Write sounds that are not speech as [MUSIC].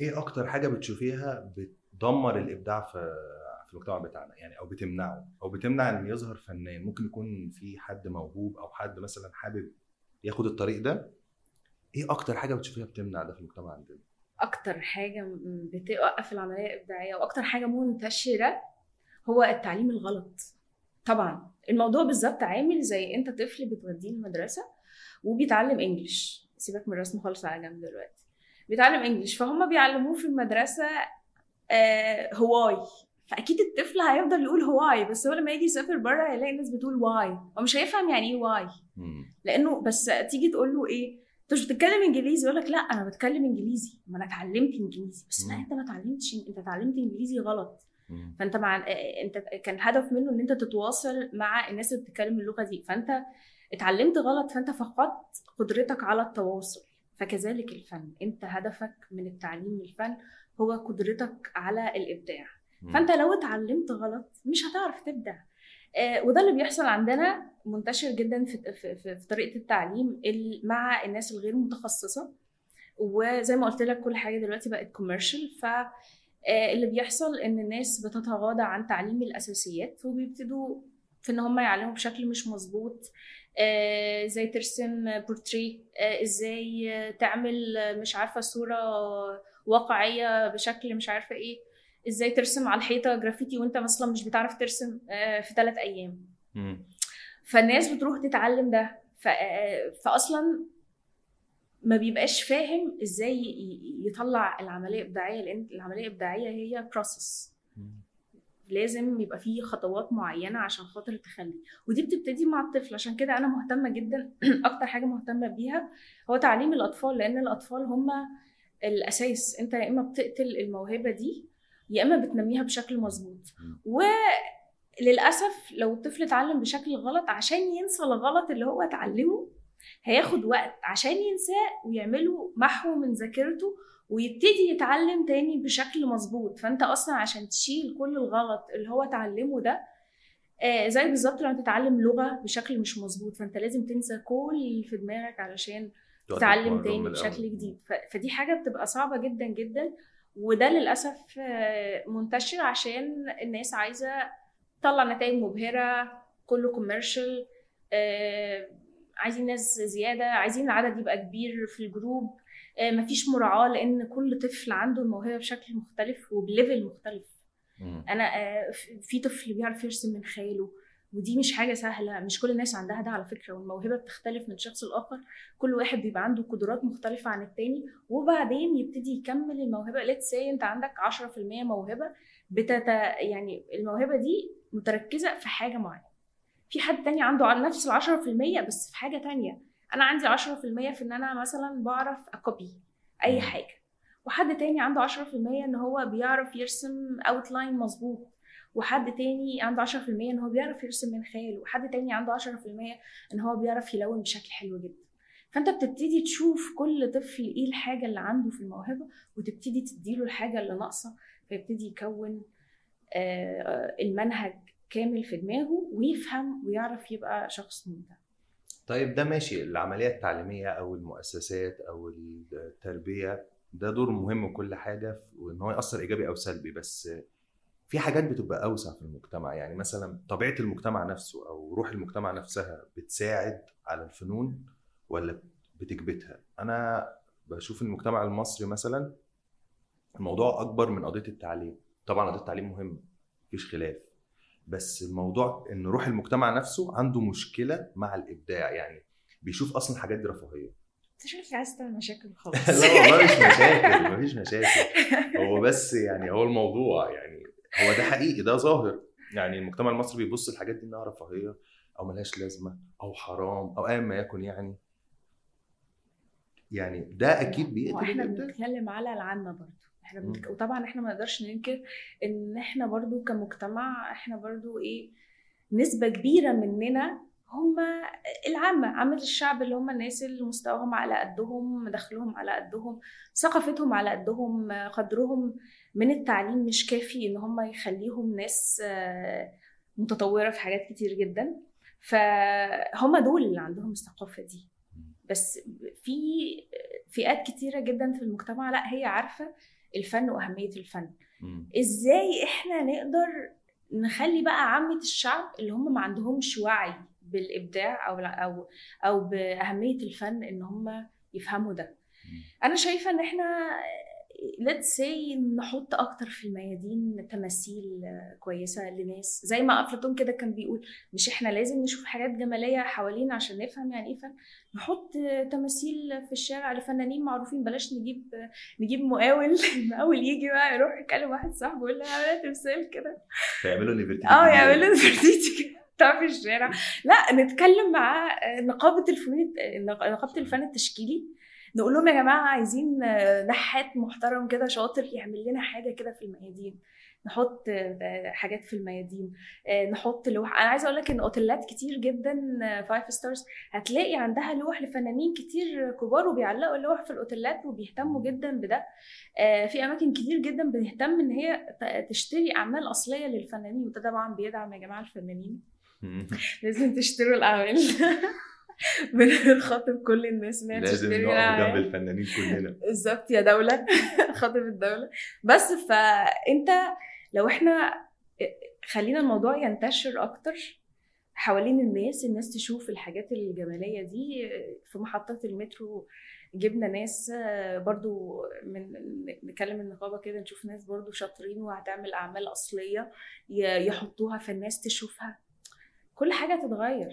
إيه أكتر حاجة بتشوفيها بتدمر الابداع في في المجتمع بتاعنا؟ يعني أو بتمنعه؟ أو بتمنع ان يظهر فنان؟ ممكن يكون في حد موهوب أو حد مثلا حابب ياخد الطريق ده؟ إيه أكتر حاجة بتشوفيها بتمنع ده في المجتمع عندنا؟ أكتر حاجة بتوقف العملية الإبداعية وأكتر حاجة منتشرة هو التعليم الغلط. طبعا الموضوع بالظبط عامل زي انت طفل بتوديه المدرسة وبيتعلم English سيبك من الرسم خالص على جنب دلوقتي. بيتعلم English فهم بيعلموه في المدرسة آه why. فأكيد الطفل هيفضل يقول why بس هو لما يجي يسافر بره هيلاقي الناس بتقول why. هو مش هيفهم يعني إيه why. لأنه بس تيجي تقول له إيه أنت مش بتتكلم إنجليزي؟ يقول لك لا أنا بتكلم إنجليزي. ما أنا اتعلمت إنجليزي. بس لا. أنت ما اتعلمتش أنت اتعلمت إنجليزي غلط. فأنت مع أنت كان الهدف منه إن أنت تتواصل مع الناس اللي بتتكلم اللغة دي. فأنت اتعلمت غلط فأنت فقدت قدرتك على التواصل. فكذلك الفن انت هدفك من التعليم الفن هو قدرتك على الإبداع. فانت لو اتعلمت غلط مش هتعرف تبدع. آه، وده اللي بيحصل عندنا منتشر جدا في في, في, في طريقة التعليم ال- مع الناس الغير متخصصة. وزي ما قلت لك كل حاجة دلوقتي بقت كوميرشال ف آه، اللي بيحصل إن الناس بتتغاضى عن تعليم الأساسيات وبيبتدوا في إن هم يعلموا بشكل مش مظبوط. إزاي ترسم بورتريه آه، إزاي آه، تعمل آه، مش عارفة صورة واقعية بشكل مش عارفة إيه إزاي ترسم على الحيطة جرافيتي وأنت مثلا مش بتعرف ترسم آه، في ثلاث أيام. فالناس بتروح تتعلم ده آه، فأصلا ما بيبقاش فاهم إزاي يطلع العملية إبداعية لأن العملية الإبداعية هي process. لازم يبقى فيه خطوات معينة عشان خاطر تخلي. ودي بتبتدي مع الطفل. عشان كده أنا مهتمة جدا [CLEARS THROAT] أكتر حاجة مهتمة بيها هو تعليم الأطفال لأن الأطفال هم الأساس. أنت يا إما بتقتل الموهبة دي يا إما بتنميها بشكل مظبوط. وللأسف لو الطفل اتعلم بشكل غلط عشان ينسى الغلط اللي هو اتعلمه هياخد وقت عشان ينساه ويعمله محو من ذاكرته ويبتدي يتعلم تاني بشكل مظبوط. فأنت أصلا عشان تشيل كل الغلط اللي هو اتعلمه ده آه زي بالظبط لما تتعلم لغة بشكل مش مظبوط فأنت لازم تنسى كل اللي في دماغك علشان تتعلم تاني. بشكل جديد. فدي حاجة بتبقى صعبة جدا جدا وده للأسف آه، منتشر عشان الناس عايزة تطلع نتائج مبهرة كله كوميرشال عايزين ناس زيادة عايزين العدد يبقى كبير في ال group. آه، مفيش مراعاة لأن كل طفل عنده الموهبة بشكل مختلف وب level مختلف. مم. أنا آه، في- طفل بيعرف يرسم من خياله ودي مش حاجة سهلة. مش كل الناس عندها ده على فكرة والموهبة بتختلف من شخص لآخر. كل واحد بيبقى عنده قدرات مختلفة عن التاني وبعدين يبتدي يكمل الموهبة. let's say أنت عندك 10% موهبة بتت يعني الموهبة دي متركزة في حاجة معينة. في حد تاني عنده على نفس ال 10% بس في حاجة تانية. أنا عندي 10% في إن أنا مثلا بعرف ا copy أي. حاجة. وحد تاني عنده 10% إن هو بيعرف يرسم outline مظبوط. وحد تاني عنده 10% إن هو بيعرف يرسم من خياله وحد تاني عنده 10% إن هو بيعرف يلون بشكل حلو جدا. فأنت بتبتدي تشوف كل طفل إيه الحاجة اللي عنده في الموهبة وتبتدي تديله الحاجة اللي ناقصة. فيبتدي يكون آه، المنهج كامل في دماغه ويفهم ويعرف يبقى شخص مبدع طيب ده ماشي العملية التعليمية أو المؤسسات أو التربية ده دور مهم وكل حاجة وإن هو يأثر إيجابي أو سلبي بس في حاجات بتبقى أوسع في المجتمع. يعني مثلا طبيعة المجتمع نفسه أو روح المجتمع نفسها بتساعد على الفنون ولا بتكبتها أنا بشوف المجتمع المصري مثلا الموضوع أكبر من قضية التعليم. طبعا قضية التعليم مهمة مفيش خلاف. بس الموضوع إن روح المجتمع نفسه عنده مشكلة مع الإبداع يعني بيشوف أصلا الحاجات دي رفاهية. أنت شكلك عايز تعمل مشاكل خالص. [LAUGHS] لا والله مش [LAUGHS] مشاكل مفيش مشاكل. هو بس يعني هو الموضوع يعني هو ده حقيقي ده ظاهر. يعني المجتمع المصري بيبص الحاجات دي إنها رفاهية أو ملهاش لازمة أو حرام أو ايا ما يكن يعني. يعني ده أكيد بيقتل وإحنا بنتكلم على العامة برضو. إحنا بنتك... مم. وطبعا إحنا ما نقدرش ننكر إن إحنا برضو كمجتمع إحنا برضو إيه نسبة كبيرة مننا هم العامة عامة الشعب اللي هم الناس اللي مستواهم على قدهم دخلهم على قدهم ثقافتهم على قدهم قدرهم من التعليم مش كافي إن هم يخليهم ناس آه، متطورة في حاجات كتير جدا. فهم دول اللي عندهم الثقافة دي. بس في فئات كتيرة جدا في المجتمع لا هي عارفة الفن وأهمية الفن. مم. إزاي إحنا نقدر نخلي بقى عامة الشعب اللي هم ما عندهمش وعي بالإبداع أو أو أو بأهمية الفن إن هم يفهموا ده. أنا شايفة إن إحنا let's say نحط أكتر في الميادين تماثيل كويسة لناس. زي ما أفلاطون كده كان بيقول مش إحنا لازم نشوف حاجات جمالية حوالينا عشان نفهم يعني إيه فن؟ نحط تماثيل في الشارع لفنانين معروفين. بلاش نجيب نجيب مقاول. [LAUGHS] المقاول يجي بقى يروح يكلم واحد صاحبه يقول له اعمل تمثال كده. فيعملوا نيفرتيتي آه يعمل له نفرتيتي كده في الشارع. لا نتكلم مع نقابة الفنون نقابة الفن التشكيلي. نقول لهم يا جماعة عايزين نحات محترم كده شاطر يعمل لنا حاجة كده في الميادين. نحط حاجات في الميادين. نحط لوح. أنا عايزة أقول لك إن أوتيلات كتير جدا five stars هتلاقي عندها لوح لفنانين كتير كبار وبيعلقوا اللوح في الأوتيلات وبيهتموا جدا بده. في أماكن كتير جدا بتهتم إن هي تشتري أعمال أصلية للفنانين. وده طبعا بيدعم يا جماعة الفنانين. لازم تشتروا الأعمال. [LAUGHS] [LAUGHS] بنخاطب كل الناس إنها لازم نقف. جنب الفنانين كلنا. [LAUGHS] بالظبط يا دولة. [LAUGHS] خاطب الدولة. بس فأنت لو إحنا خلينا الموضوع ينتشر أكتر حوالين الناس الناس تشوف الحاجات الجمالية دي في محطات المترو. جبنا ناس برضو من نكلم النقابة كده نشوف ناس برضو شاطرين وهتعمل أعمال أصلية ي- يحطوها فالناس تشوفها. كل حاجة تتغير.